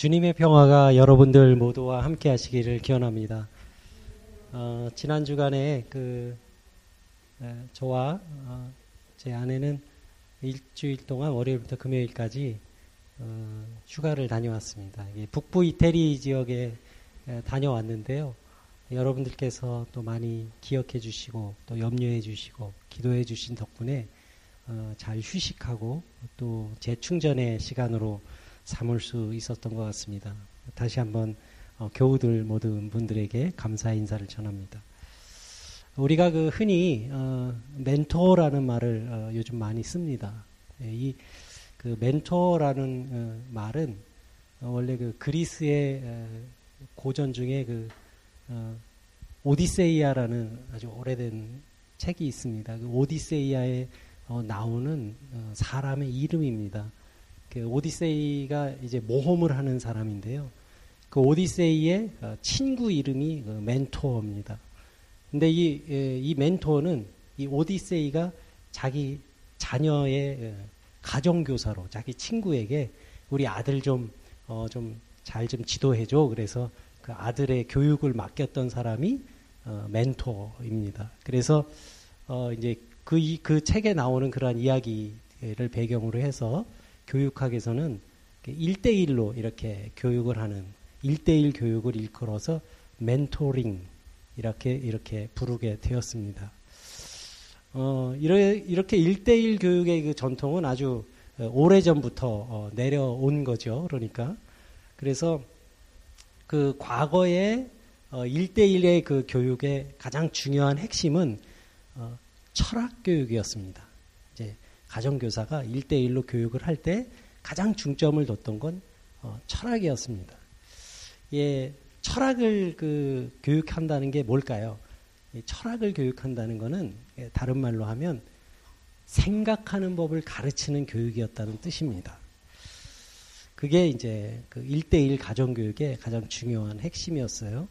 주님의 평화가 여러분들 모두와 함께 하시기를 기원합니다. 어, 지난 주간에 그 에, 저와 어, 제 아내는 일주일 동안 월요일부터 금요일까지 어, 휴가를 다녀왔습니다. 북부 이태리 지역에 에, 다녀왔는데요. 여러분들께서 또 많이 기억해 주시고 또 염려해 주시고 기도해 주신 덕분에 어, 잘 휴식하고 또 재충전의 시간으로 삼을 수 있었던 것 같습니다. 다시 한번 어, 교우들 모든 분들에게 감사 인사를 전합니다. 우리가 그 흔히 어, 멘토라는 말을 어, 요즘 많이 씁니다. 예, 이그 멘토라는 어, 말은 어, 원래 그 그리스의 고전 중에 그 어, 오디세이아라는 아주 오래된 책이 있습니다. 그 오디세이아에 나오는 사람의 이름입니다. 그 오디세이가 이제 모험을 하는 사람인데요. 그 오디세이의 어, 친구 이름이 그 멘토입니다. 근데 이, 예, 이 멘토는 이 오디세이가 자기 자녀의 가정교사로 자기 친구에게 우리 아들 좀, 어, 좀 잘 좀 지도해줘. 그래서 그 아들의 교육을 맡겼던 사람이 어, 멘토입니다. 그래서 어, 이제 그, 이, 그 책에 나오는 그러한 이야기를 배경으로 해서 교육학에서는 1대1로 이렇게 교육을 하는 1대1 교육을 일컬어서 멘토링 이렇게 이렇게 부르게 되었습니다. 어, 이렇게 1대1 교육의 그 전통은 아주 오래전부터 어, 내려온 거죠. 그러니까 그래서 그 과거의 어, 1대1의 그 교육의 가장 중요한 핵심은 어, 철학 교육이었습니다. 가정교사가 1대1로 교육을 할 때 가장 중점을 뒀던 건 어, 철학이었습니다. 예, 철학을 그 교육한다는 게 뭘까요? 예, 철학을 교육한다는 것은 예, 다른 말로 하면 생각하는 법을 가르치는 교육이었다는 뜻입니다. 그게 이제 그 1대1 가정교육의 가장 중요한 핵심이었어요.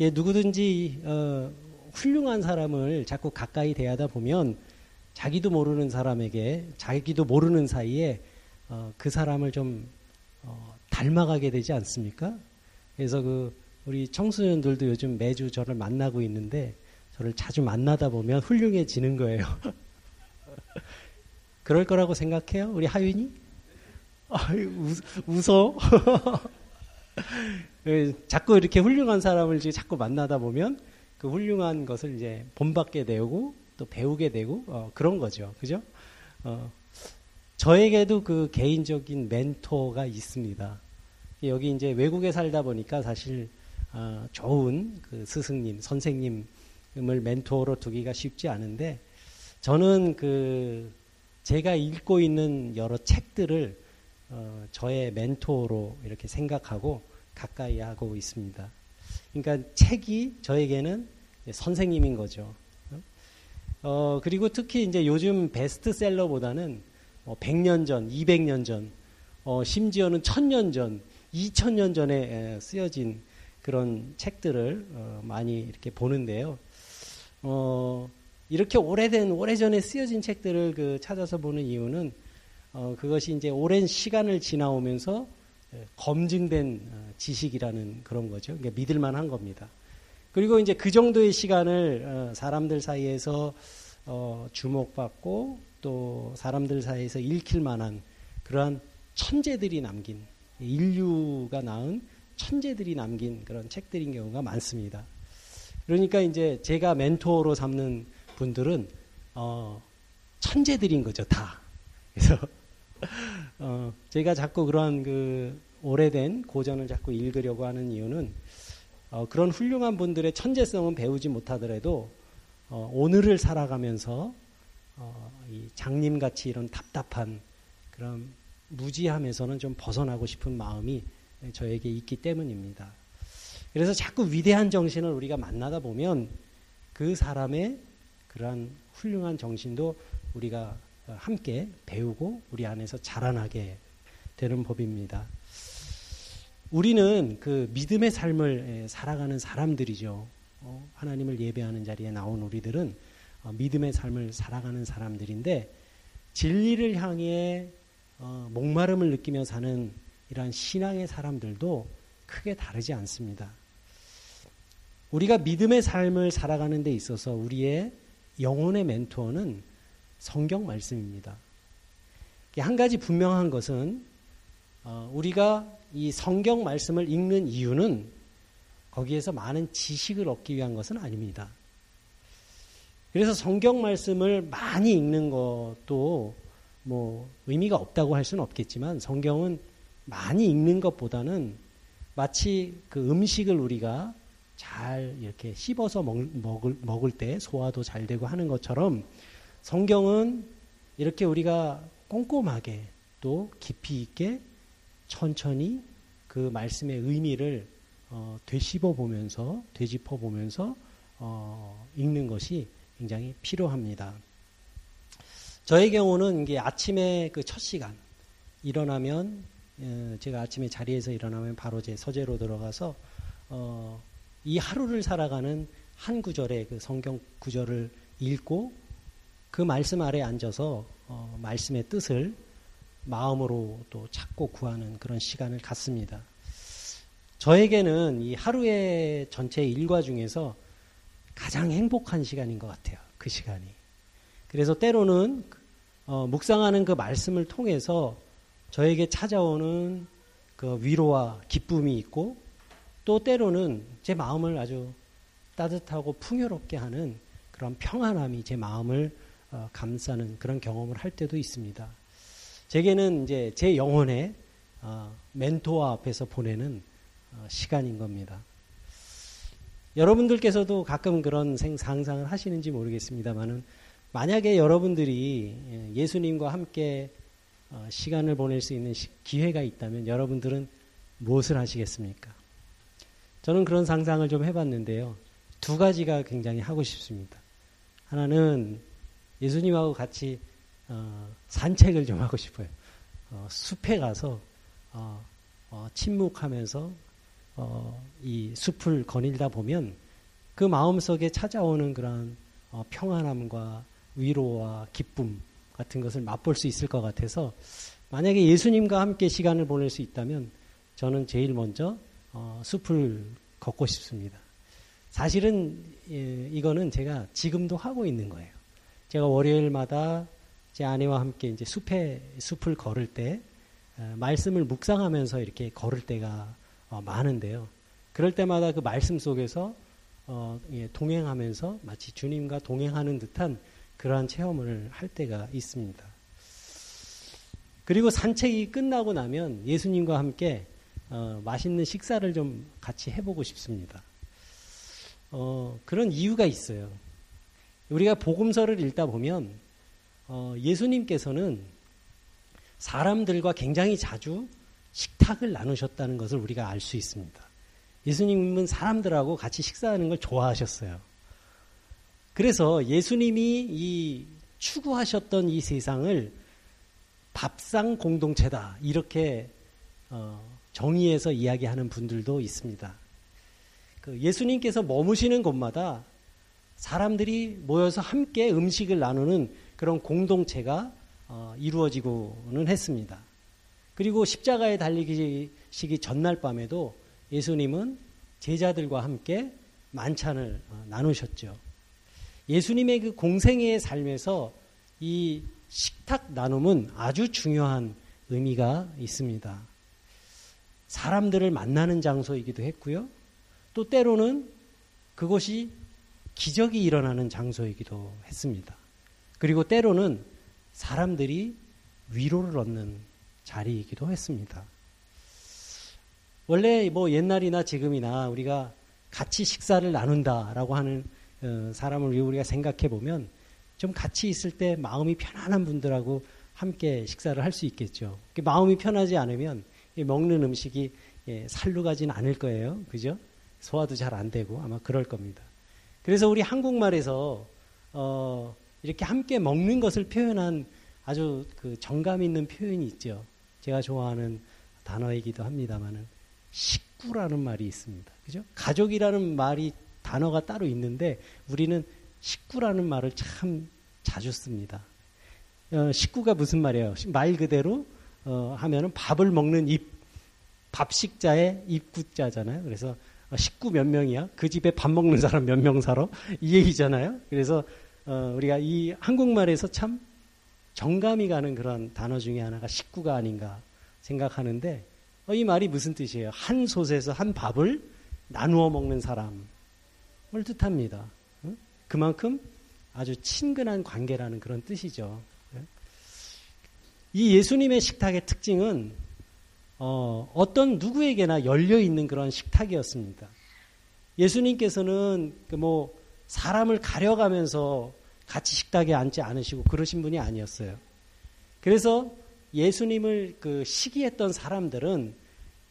예, 누구든지 어, 훌륭한 사람을 자꾸 가까이 대하다 보면 자기도 모르는 사람에게 자기도 모르는 사이에 어, 그 사람을 좀 어, 닮아가게 되지 않습니까? 그래서 그 우리 청소년들도 요즘 매주 저를 만나고 있는데 저를 자주 만나다 보면 훌륭해지는 거예요. 그럴 거라고 생각해요? 우리 하윤이? 아유, 웃어. 예, 자꾸 이렇게 훌륭한 사람을 자꾸 만나다 보면 그 훌륭한 것을 이제 본받게 되고 또 배우게 되고 어, 그런 거죠. 그죠? 어, 저에게도 그 개인적인 멘토가 있습니다. 여기 이제 외국에 살다 보니까 사실 어, 좋은 그 스승님, 선생님을 멘토로 두기가 쉽지 않은데 저는 그 제가 읽고 있는 여러 책들을 어, 저의 멘토로 이렇게 생각하고 가까이 하고 있습니다. 그러니까 책이 저에게는 선생님인 거죠. 어, 그리고 특히 이제 요즘 베스트셀러보다는 어, 100년 전, 200년 전, 어, 심지어는 1000년 전, 2000년 전에 에, 쓰여진 그런 책들을 어, 많이 이렇게 보는데요. 어, 이렇게 오래된, 오래전에 쓰여진 책들을 그 찾아서 보는 이유는 어, 그것이 이제 오랜 시간을 지나오면서 검증된 어, 지식이라는 그런 거죠. 그러니까 믿을만 한 겁니다. 그리고 이제 그 정도의 시간을 어, 사람들 사이에서 어, 주목받고 또 사람들 사이에서 읽힐 만한 그러한 천재들이 남긴 인류가 낳은 천재들이 남긴 그런 책들인 경우가 많습니다. 그러니까 이제 제가 멘토로 삼는 분들은 어, 천재들인 거죠 다. 그래서 어, 제가 자꾸 그러한 그 오래된 고전을 자꾸 읽으려고 하는 이유는 어, 그런 훌륭한 분들의 천재성은 배우지 못하더라도 어, 오늘을 살아가면서 어, 이 장님같이 이런 답답한 그런 무지함에서는 좀 벗어나고 싶은 마음이 저에게 있기 때문입니다. 그래서 자꾸 위대한 정신을 우리가 만나다 보면 그 사람의 그러한 훌륭한 정신도 우리가 함께 배우고 우리 안에서 자라나게 되는 법입니다. 우리는 그 믿음의 삶을 살아가는 사람들이죠. 어, 하나님을 예배하는 자리에 나온 우리들은 어, 믿음의 삶을 살아가는 사람들인데 진리를 향해 어, 목마름을 느끼며 사는 이러한 신앙의 사람들도 크게 다르지 않습니다. 우리가 믿음의 삶을 살아가는 데 있어서 우리의 영혼의 멘토는 성경 말씀입니다. 한 가지 분명한 것은 어, 우리가 이 성경 말씀을 읽는 이유는 거기에서 많은 지식을 얻기 위한 것은 아닙니다. 그래서 성경 말씀을 많이 읽는 것도 뭐 의미가 없다고 할 수는 없겠지만 성경은 많이 읽는 것보다는 마치 그 음식을 우리가 잘 이렇게 씹어서 먹 을, 먹을 때 소화도 잘 되고 하는 것처럼 성경은 이렇게 우리가 꼼꼼하게 또 깊이 있게 천천히 그 말씀의 의미를 어, 되씹어 보면서 되짚어 보면서 어, 읽는 것이 굉장히 필요합니다. 저의 경우는 이게 아침에 그 첫 시간 일어나면 어, 제가 아침에 자리에서 일어나면 바로 제 서재로 들어가서 어, 이 하루를 살아가는 한 구절의 그 성경 구절을 읽고 그 말씀 아래 앉아서 어, 말씀의 뜻을 마음으로 또 찾고 구하는 그런 시간을 갖습니다. 저에게는 이 하루의 전체 일과 중에서 가장 행복한 시간인 것 같아요. 그 시간이. 그래서 때로는 어, 묵상하는 그 말씀을 통해서 저에게 찾아오는 그 위로와 기쁨이 있고 또 때로는 제 마음을 아주 따뜻하고 풍요롭게 하는 그런 평안함이 제 마음을 어, 감싸는 그런 경험을 할 때도 있습니다. 제게는 이제 제 영혼의 어, 멘토와 앞에서 보내는 어, 시간인 겁니다. 여러분들께서도 가끔 그런 상상을 하시는지 모르겠습니다만은 만약에 여러분들이 예, 예수님과 함께 시간을 보낼 수 있는 기회가 있다면 여러분들은 무엇을 하시겠습니까? 저는 그런 상상을 좀 해봤는데요. 두 가지가 굉장히 하고 싶습니다. 하나는 예수님하고 같이 어, 산책을 좀 하고 싶어요. 어, 숲에 가서 어, 어 침묵하면서 어, 이 숲을 거닐다 보면 그 마음 속에 찾아오는 그런 어, 평안함과 위로와 기쁨 같은 것을 맛볼 수 있을 것 같아서 만약에 예수님과 함께 시간을 보낼 수 있다면 저는 제일 먼저 숲을 걷고 싶습니다. 사실은 예, 이거는 제가 지금도 하고 있는 거예요. 제가 월요일마다 제 아내와 함께 이제 숲에 숲을 걸을 때 어, 말씀을 묵상하면서 이렇게 걸을 때가 어, 많은데요. 그럴 때마다 그 말씀 속에서 어, 예, 동행하면서 마치 주님과 동행하는 듯한 그러한 체험을 할 때가 있습니다. 그리고 산책이 끝나고 나면 예수님과 함께 맛있는 식사를 좀 같이 해보고 싶습니다. 그런 이유가 있어요. 우리가 복음서를 읽다 보면 어, 예수님께서는 사람들과 굉장히 자주 식탁을 나누셨다는 것을 우리가 알 수 있습니다. 예수님은 사람들하고 같이 식사하는 걸 좋아하셨어요. 그래서 예수님이 이 추구하셨던 이 세상을 밥상 공동체다 이렇게 어, 정의해서 이야기하는 분들도 있습니다. 그 예수님께서 머무시는 곳마다 사람들이 모여서 함께 음식을 나누는 그런 공동체가 어, 이루어지고는 했습니다. 그리고 십자가에 달리기 전날 밤에도 예수님은 제자들과 함께 만찬을 어, 나누셨죠. 예수님의 그 공생애의 삶에서 이 식탁 나눔은 아주 중요한 의미가 있습니다. 사람들을 만나는 장소이기도 했고요. 또 때로는 그것이 기적이 일어나는 장소이기도 했습니다. 그리고 때로는 사람들이 위로를 얻는 자리이기도 했습니다. 원래 뭐 옛날이나 지금이나 우리가 같이 식사를 나눈다라고 하는 어, 사람을 우리가 생각해 보면 좀 같이 있을 때 마음이 편안한 분들하고 함께 식사를 할 수 있겠죠. 마음이 편하지 않으면 먹는 음식이 예, 살로 가진 않을 거예요. 그죠? 소화도 잘 안 되고 아마 그럴 겁니다. 그래서 우리 한국말에서 어, 이렇게 함께 먹는 것을 표현한 아주 그 정감 있는 표현이 있죠. 제가 좋아하는 단어이기도 합니다만은 식구라는 말이 있습니다. 그죠? 가족이라는 말이 단어가 따로 있는데 우리는 식구라는 말을 참 자주 씁니다. 어, 식구가 무슨 말이에요? 말 그대로 어, 하면은 밥을 먹는 입 밥식자의 입구자잖아요. 그래서 식구 몇 명이야? 그 집에 밥 먹는 사람 몇 명 살아? 이 얘기잖아요. 그래서 어, 우리가 이 한국말에서 참 정감이 가는 그런 단어 중에 하나가 식구가 아닌가 생각하는데 어, 이 말이 무슨 뜻이에요? 한 솥에서 한 밥을 나누어 먹는 사람을 뜻합니다. 그만큼 아주 친근한 관계라는 그런 뜻이죠. 이 예수님의 식탁의 특징은 어, 어떤 누구에게나 열려 있는 그런 식탁이었습니다. 예수님께서는 그 뭐 사람을 가려가면서 같이 식탁에 앉지 않으시고 그러신 분이 아니었어요. 그래서 예수님을 그 시기했던 사람들은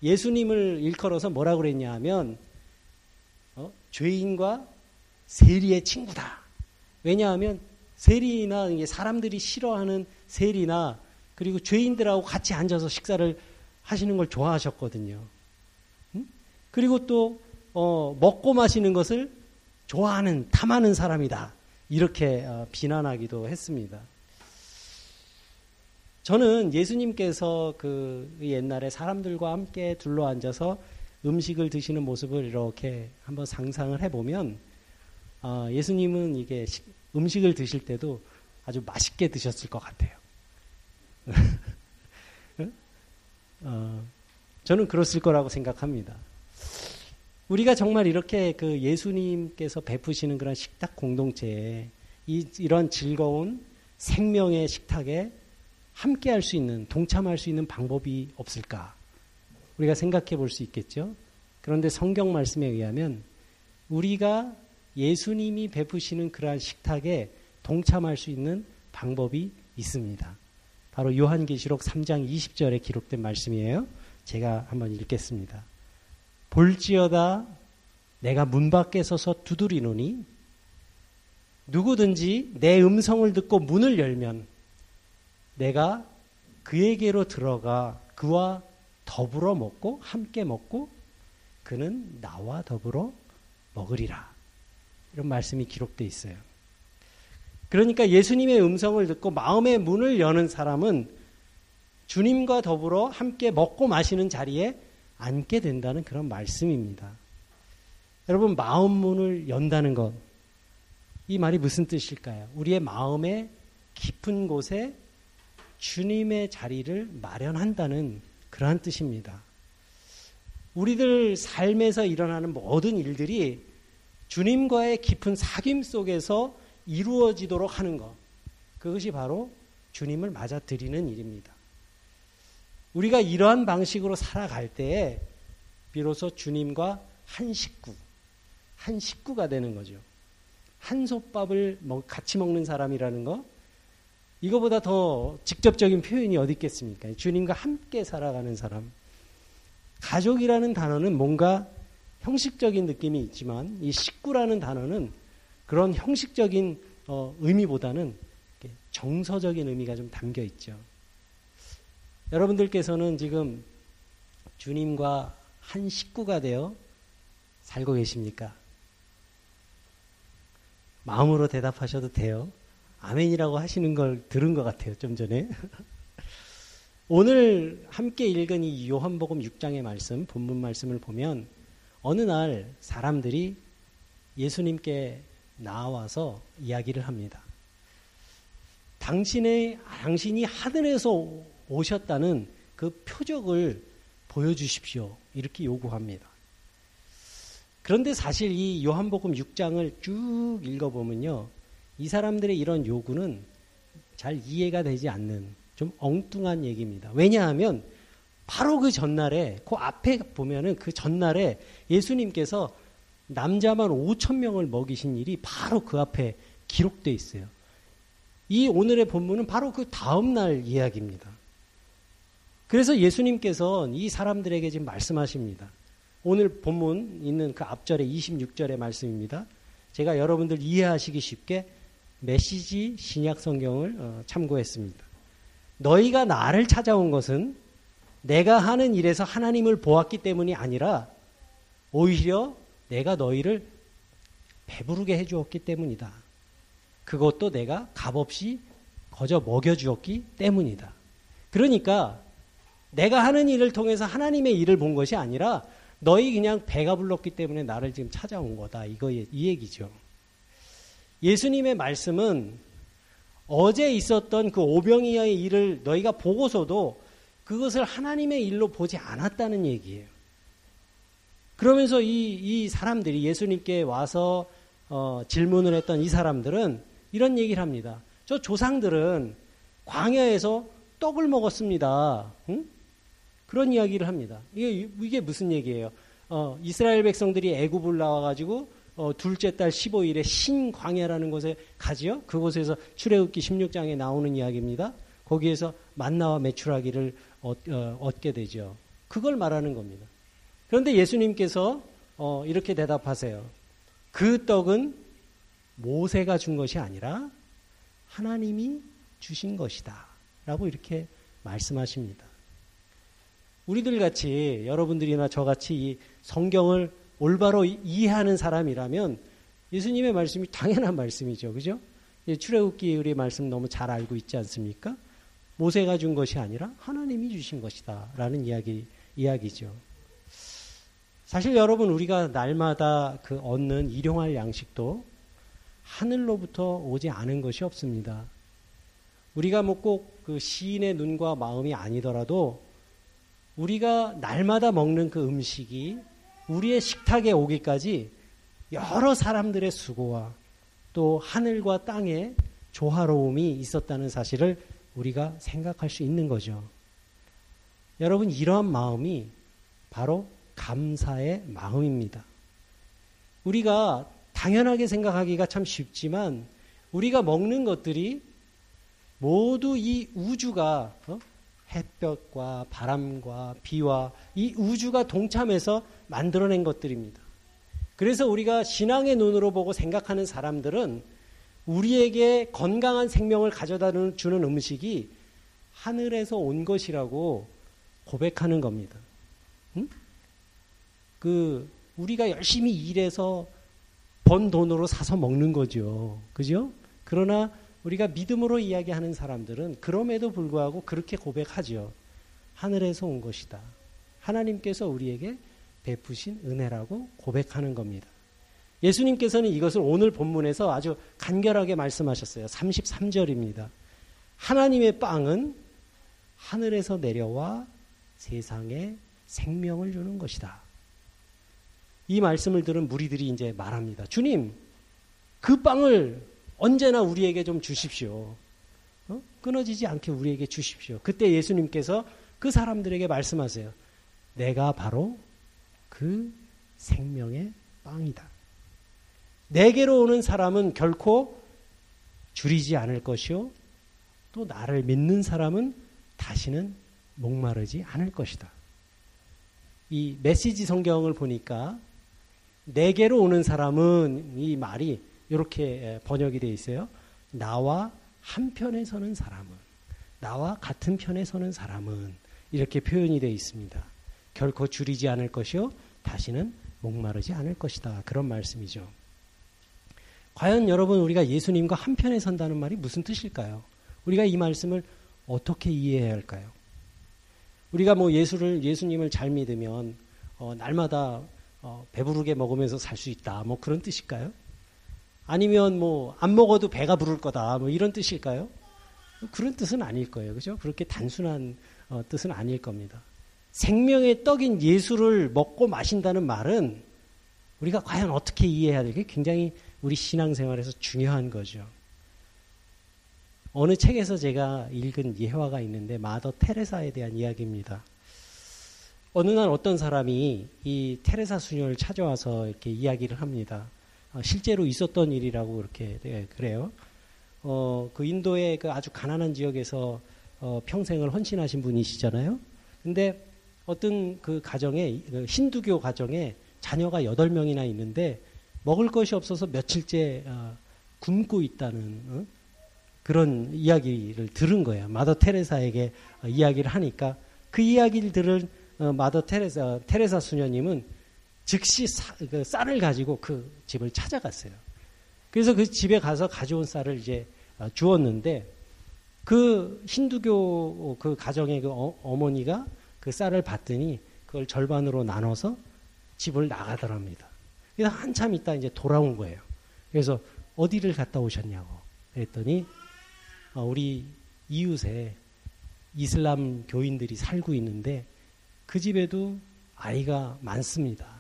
예수님을 일컬어서 뭐라고 그랬냐 하면 어? 죄인과 세리의 친구다. 왜냐하면 세리나 사람들이 싫어하는 세리나 그리고 죄인들하고 같이 앉아서 식사를 하시는 걸 좋아하셨거든요. 음? 그리고 또 어, 먹고 마시는 것을 좋아하는 탐하는 사람이다. 이렇게 어, 비난하기도 했습니다. 저는 예수님께서 그 옛날에 사람들과 함께 둘러 앉아서 음식을 드시는 모습을 이렇게 한번 상상을 해보면 어, 예수님은 이게 음식을 드실 때도 아주 맛있게 드셨을 것 같아요. 어, 저는 그렇을 거라고 생각합니다. 우리가 정말 이렇게 그 예수님께서 베푸시는 그런 식탁 공동체에 이, 이런 즐거운 생명의 식탁에 함께 할 수 있는, 동참할 수 있는 방법이 없을까? 우리가 생각해 볼 수 있겠죠? 그런데 성경 말씀에 의하면 우리가 예수님이 베푸시는 그러한 식탁에 동참할 수 있는 방법이 있습니다. 바로 요한계시록 3장 20절에 기록된 말씀이에요. 제가 한번 읽겠습니다. 볼지어다 내가 문 밖에 서서 두드리노니 누구든지 내 음성을 듣고 문을 열면 내가 그에게로 들어가 그와 더불어 먹고 함께 먹고 그는 나와 더불어 먹으리라. 이런 말씀이 기록되어 있어요. 그러니까 예수님의 음성을 듣고 마음의 문을 여는 사람은 주님과 더불어 함께 먹고 마시는 자리에 앉게 된다는 그런 말씀입니다. 여러분, 마음 문을 연다는 것, 이 말이 무슨 뜻일까요? 우리의 마음의 깊은 곳에 주님의 자리를 마련한다는 그러한 뜻입니다. 우리들 삶에서 일어나는 모든 일들이 주님과의 깊은 사귐 속에서 이루어지도록 하는 것. 그것이 바로 주님을 맞아들이는 일입니다. 우리가 이러한 방식으로 살아갈 때에 비로소 주님과 한 식구, 한 식구가 되는 거죠. 한 솥밥을 같이 먹는 사람이라는 거, 이거보다 더 직접적인 표현이 어디 있겠습니까? 주님과 함께 살아가는 사람. 가족이라는 단어는 뭔가 형식적인 느낌이 있지만 이 식구라는 단어는 그런 형식적인 어, 의미보다는 정서적인 의미가 좀 담겨 있죠. 여러분들께서는 지금 주님과 한 식구가 되어 살고 계십니까? 마음으로 대답하셔도 돼요. 아멘이라고 하시는 걸 들은 것 같아요, 좀 전에. 오늘 함께 읽은 이 요한복음 6장의 말씀, 본문 말씀을 보면 어느 날 사람들이 예수님께 나와서 이야기를 합니다. 당신의, 당신이 하늘에서 오셨다는 그 표적을 보여주십시오. 이렇게 요구합니다. 그런데 사실 이 요한복음 6장을 쭉 읽어보면요. 이 사람들의 이런 요구는 잘 이해가 되지 않는 좀 엉뚱한 얘기입니다. 왜냐하면 바로 그 전날에, 그 앞에 보면은 그 전날에 예수님께서 남자만 5천 명을 먹이신 일이 바로 그 앞에 기록되어 있어요. 이 오늘의 본문은 바로 그 다음 날 이야기입니다. 그래서 예수님께서 이 사람들에게 지금 말씀하십니다. 오늘 본문 있는 그 앞절에 26절의 말씀입니다. 제가 여러분들 이해하시기 쉽게 메시지 신약 성경을 어, 참고했습니다. 너희가 나를 찾아온 것은 내가 하는 일에서 하나님을 보았기 때문이 아니라 오히려 내가 너희를 배부르게 해주었기 때문이다. 그것도 내가 값없이 거저 먹여주었기 때문이다. 그러니까 내가 하는 일을 통해서 하나님의 일을 본 것이 아니라 너희 그냥 배가 불렀기 때문에 나를 지금 찾아온 거다. 이거 이 얘기죠. 예수님의 말씀은 어제 있었던 그 오병이어의 일을 너희가 보고서도 그것을 하나님의 일로 보지 않았다는 얘기예요. 그러면서 이, 이 사람들이 예수님께 와서 어, 질문을 했던 이 사람들은 이런 얘기를 합니다. 저 조상들은 광야에서 떡을 먹었습니다. 응? 그런 이야기를 합니다. 이게, 이게 무슨 얘기예요? 어, 이스라엘 백성들이 애굽을 나와가지고 어, 둘째 달 15일에 신광야라는 곳에 가지요. 그곳에서 출애굽기 16장에 나오는 이야기입니다. 거기에서 만나와 메추라기를 얻, 어, 얻게 되죠. 그걸 말하는 겁니다. 그런데 예수님께서 어, 이렇게 대답하세요. 그 떡은 모세가 준 것이 아니라 하나님이 주신 것이다. 라고 이렇게 말씀하십니다. 우리들 같이 여러분들이나 저같이 이 성경을 올바로 이해하는 사람이라면 예수님의 말씀이 당연한 말씀이죠. 그죠? 출애굽기 우리 말씀 너무 잘 알고 있지 않습니까? 모세가 준 것이 아니라 하나님이 주신 것이다. 라는 이야기, 이야기죠. 사실 여러분, 우리가 날마다 그 얻는 일용할 양식도 하늘로부터 오지 않은 것이 없습니다. 우리가 뭐 꼭 그 시인의 눈과 마음이 아니더라도 우리가 날마다 먹는 그 음식이 우리의 식탁에 오기까지 여러 사람들의 수고와 또 하늘과 땅의 조화로움이 있었다는 사실을 우리가 생각할 수 있는 거죠. 여러분, 이러한 마음이 바로 감사의 마음입니다. 우리가 당연하게 생각하기가 참 쉽지만 우리가 먹는 것들이 모두 이 우주가 어? 햇볕과 바람과 비와 이 우주가 동참해서 만들어낸 것들입니다. 그래서 우리가 신앙의 눈으로 보고 생각하는 사람들은 우리에게 건강한 생명을 가져다 주는 음식이 하늘에서 온 것이라고 고백하는 겁니다. 응? 그 우리가 열심히 일해서 번 돈으로 사서 먹는 거죠. 그죠? 그러나 우리가 믿음으로 이야기하는 사람들은 그럼에도 불구하고 그렇게 고백하죠. 하늘에서 온 것이다. 하나님께서 우리에게 베푸신 은혜라고 고백하는 겁니다. 예수님께서는 이것을 오늘 본문에서 아주 간결하게 말씀하셨어요. 33절입니다. 하나님의 빵은 하늘에서 내려와 세상에 생명을 주는 것이다. 이 말씀을 들은 무리들이 이제 말합니다. 주님, 그 빵을 언제나 우리에게 좀 주십시오. 어? 끊어지지 않게 우리에게 주십시오. 그때 예수님께서 그 사람들에게 말씀하세요. 내가 바로 그 생명의 빵이다. 내게로 오는 사람은 결코 줄이지 않을 것이요. 또 나를 믿는 사람은 다시는 목마르지 않을 것이다. 이 메시지 성경을 보니까 내게로 오는 사람은 이 말이 이렇게 번역이 되어 있어요. 나와 한편에 서는 사람은 나와 같은 편에 서는 사람은 이렇게 표현이 되어 있습니다. 결코 줄이지 않을 것이요 다시는 목마르지 않을 것이다. 그런 말씀이죠. 과연 여러분 우리가 예수님과 한편에 선다는 말이 무슨 뜻일까요? 우리가 이 말씀을 어떻게 이해해야 할까요? 우리가 뭐 예수를 예수님을 잘 믿으면 어, 날마다 어, 배부르게 먹으면서 살 수 있다. 뭐 그런 뜻일까요? 아니면 뭐 안 먹어도 배가 부를 거다. 뭐 이런 뜻일까요? 그런 뜻은 아닐 거예요. 그죠? 그렇게 단순한 어, 뜻은 아닐 겁니다. 생명의 떡인 예수를 먹고 마신다는 말은 우리가 과연 어떻게 이해해야 될 게 굉장히 우리 신앙생활에서 중요한 거죠. 어느 책에서 제가 읽은 예화가 있는데 마더 테레사에 대한 이야기입니다. 어느 날 어떤 사람이 이 테레사 수녀를 찾아와서 이렇게 이야기를 합니다. 어, 실제로 있었던 일이라고 그렇게 네, 그래요. 어, 그 인도의 그 아주 가난한 지역에서 어, 평생을 헌신하신 분이시잖아요. 근데 어떤 그 가정에 그 힌두교 가정에 자녀가 여덟 명이나 있는데 먹을 것이 없어서 며칠째 어, 굶고 있다는 어? 그런 이야기를 들은 거예요. 마더 테레사에게 어, 이야기를 하니까 그 이야기를 들은 어, 마더 테레사 테레사 수녀님은 즉시 사, 그 쌀을 가지고 그 집을 찾아갔어요. 그래서 그 집에 가서 가져온 쌀을 이제 주었는데 그 힌두교 그 가정의 그 어머니가 그 쌀을 받더니 그걸 절반으로 나눠서 집을 나가더랍니다. 그래서 한참 있다 이제 돌아온 거예요. 그래서 어디를 갔다 오셨냐고 그랬더니 어, 우리 이웃에 이슬람 교인들이 살고 있는데 그 집에도 아이가 많습니다.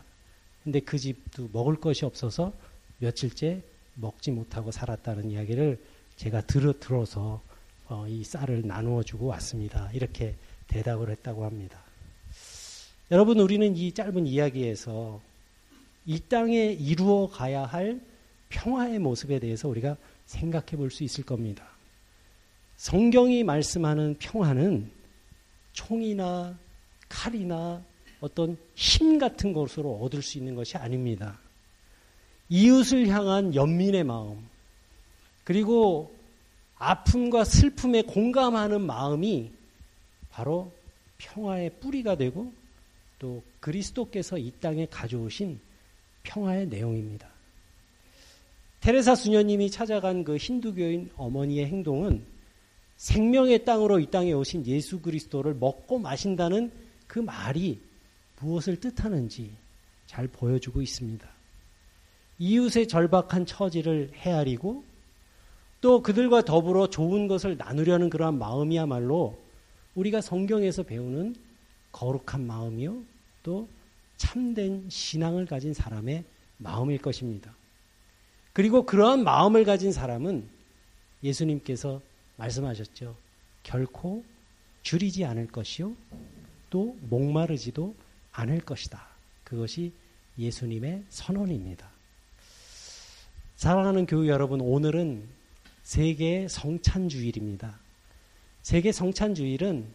근데 그 집도 먹을 것이 없어서 며칠째 먹지 못하고 살았다는 이야기를 제가 들어, 들어서 어, 이 쌀을 나누어 주고 왔습니다. 이렇게 대답을 했다고 합니다. 여러분, 우리는 이 짧은 이야기에서 이 땅에 이루어 가야 할 평화의 모습에 대해서 우리가 생각해 볼 수 있을 겁니다. 성경이 말씀하는 평화는 총이나 칼이나 어떤 힘 같은 것으로 얻을 수 있는 것이 아닙니다. 이웃을 향한 연민의 마음, 그리고 아픔과 슬픔에 공감하는 마음이 바로 평화의 뿌리가 되고 또 그리스도께서 이 땅에 가져오신 평화의 내용입니다. 테레사 수녀님이 찾아간 그 힌두교인 어머니의 행동은 생명의 땅으로 이 땅에 오신 예수 그리스도를 먹고 마신다는 그 말이 무엇을 뜻하는지 잘 보여주고 있습니다. 이웃의 절박한 처지를 헤아리고 또 그들과 더불어 좋은 것을 나누려는 그러한 마음이야말로 우리가 성경에서 배우는 거룩한 마음이요 또 참된 신앙을 가진 사람의 마음일 것입니다. 그리고 그러한 마음을 가진 사람은 예수님께서 말씀하셨죠. 결코 줄이지 않을 것이요 또 목마르지도 않을 것이다. 그것이 예수님의 선언입니다. 사랑하는 교우 여러분, 오늘은 세계 성찬주일입니다. 세계 성찬주일은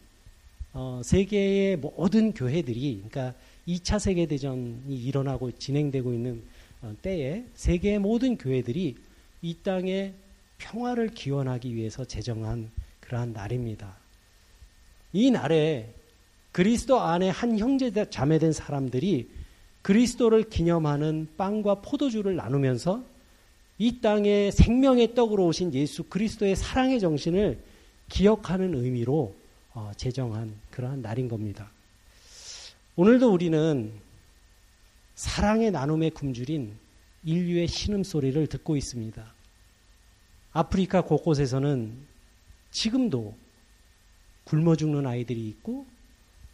어, 세계의 모든 교회들이, 그러니까 2차 세계대전이 일어나고 진행되고 있는 어, 때에 세계의 모든 교회들이 이 땅에 평화를 기원하기 위해서 제정한 그러한 날입니다. 이 날에 그리스도 안에 한 형제 자매된 사람들이 그리스도를 기념하는 빵과 포도주를 나누면서 이 땅에 생명의 떡으로 오신 예수 그리스도의 사랑의 정신을 기억하는 의미로 어, 제정한 그러한 날인 겁니다. 오늘도 우리는 사랑의 나눔의 굶주린 인류의 신음소리를 듣고 있습니다. 아프리카 곳곳에서는 지금도 굶어 죽는 아이들이 있고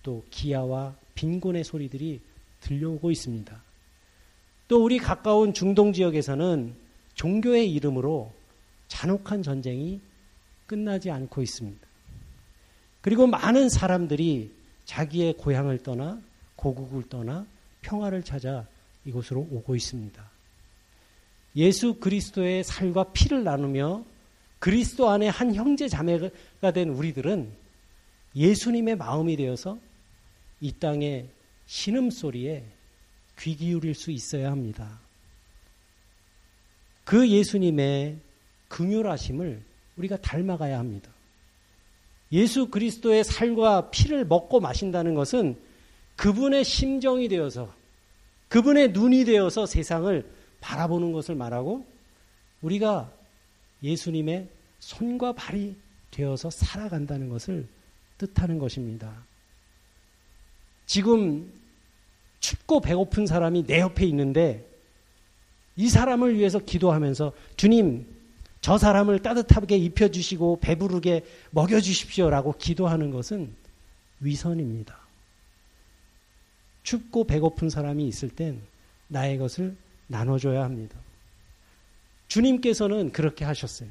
또 기아와 빈곤의 소리들이 들려오고 있습니다. 또 우리 가까운 중동 지역에서는 종교의 이름으로 잔혹한 전쟁이 끝나지 않고 있습니다. 그리고 많은 사람들이 자기의 고향을 떠나 고국을 떠나 평화를 찾아 이곳으로 오고 있습니다. 예수 그리스도의 살과 피를 나누며 그리스도 안에 한 형제 자매가 된 우리들은 예수님의 마음이 되어서 이 땅의 신음소리에 귀 기울일 수 있어야 합니다. 그 예수님의 긍휼하심을 우리가 닮아가야 합니다. 예수 그리스도의 살과 피를 먹고 마신다는 것은 그분의 심정이 되어서 그분의 눈이 되어서 세상을 바라보는 것을 말하고 우리가 예수님의 손과 발이 되어서 살아간다는 것을 뜻하는 것입니다. 지금 춥고 배고픈 사람이 내 옆에 있는데 이 사람을 위해서 기도하면서 주님, 저 사람을 따뜻하게 입혀주시고 배부르게 먹여주십시오라고 기도하는 것은 위선입니다. 춥고 배고픈 사람이 있을 땐 나의 것을 나눠줘야 합니다. 주님께서는 그렇게 하셨어요.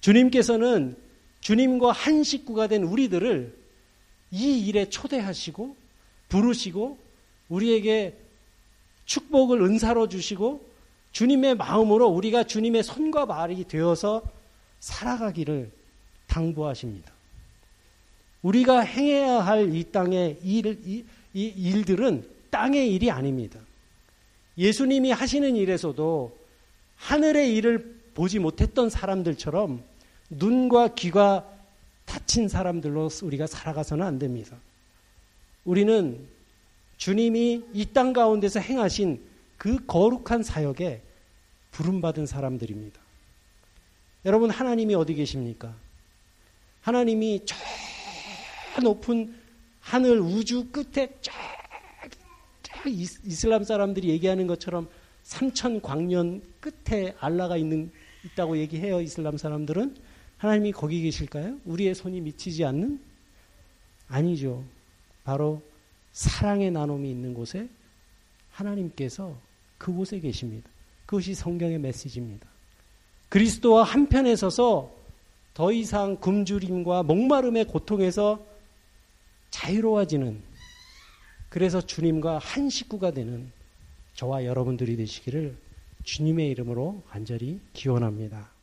주님께서는 주님과 한 식구가 된 우리들을 이 일에 초대하시고 부르시고 우리에게 축복을 은사로 주시고 주님의 마음으로 우리가 주님의 손과 발이 되어서 살아가기를 당부하십니다. 우리가 행해야 할 이 땅의 일, 이, 이 일들은 땅의 일이 아닙니다. 예수님이 하시는 일에서도 하늘의 일을 보지 못했던 사람들처럼 눈과 귀가 닫힌 사람들로 우리가 살아가서는 안 됩니다. 우리는 주님이 이 땅 가운데서 행하신 그 거룩한 사역에 부름받은 사람들입니다. 여러분, 하나님이 어디 계십니까? 하나님이 저 높은 하늘 우주 끝에 쫙, 쫙 이슬람 사람들이 얘기하는 것처럼 삼천 광년 끝에 알라가 있는 있다고 얘기해요. 이슬람 사람들은 하나님이 거기 계실까요? 우리의 손이 미치지 않는 아니죠. 바로 사랑의 나눔이 있는 곳에 하나님께서 그곳에 계십니다. 그것이 성경의 메시지입니다. 그리스도와 한편에 서서 더 이상 굶주림과 목마름의 고통에서 자유로워지는 그래서 주님과 한 식구가 되는 저와 여러분들이 되시기를 주님의 이름으로 간절히 기원합니다.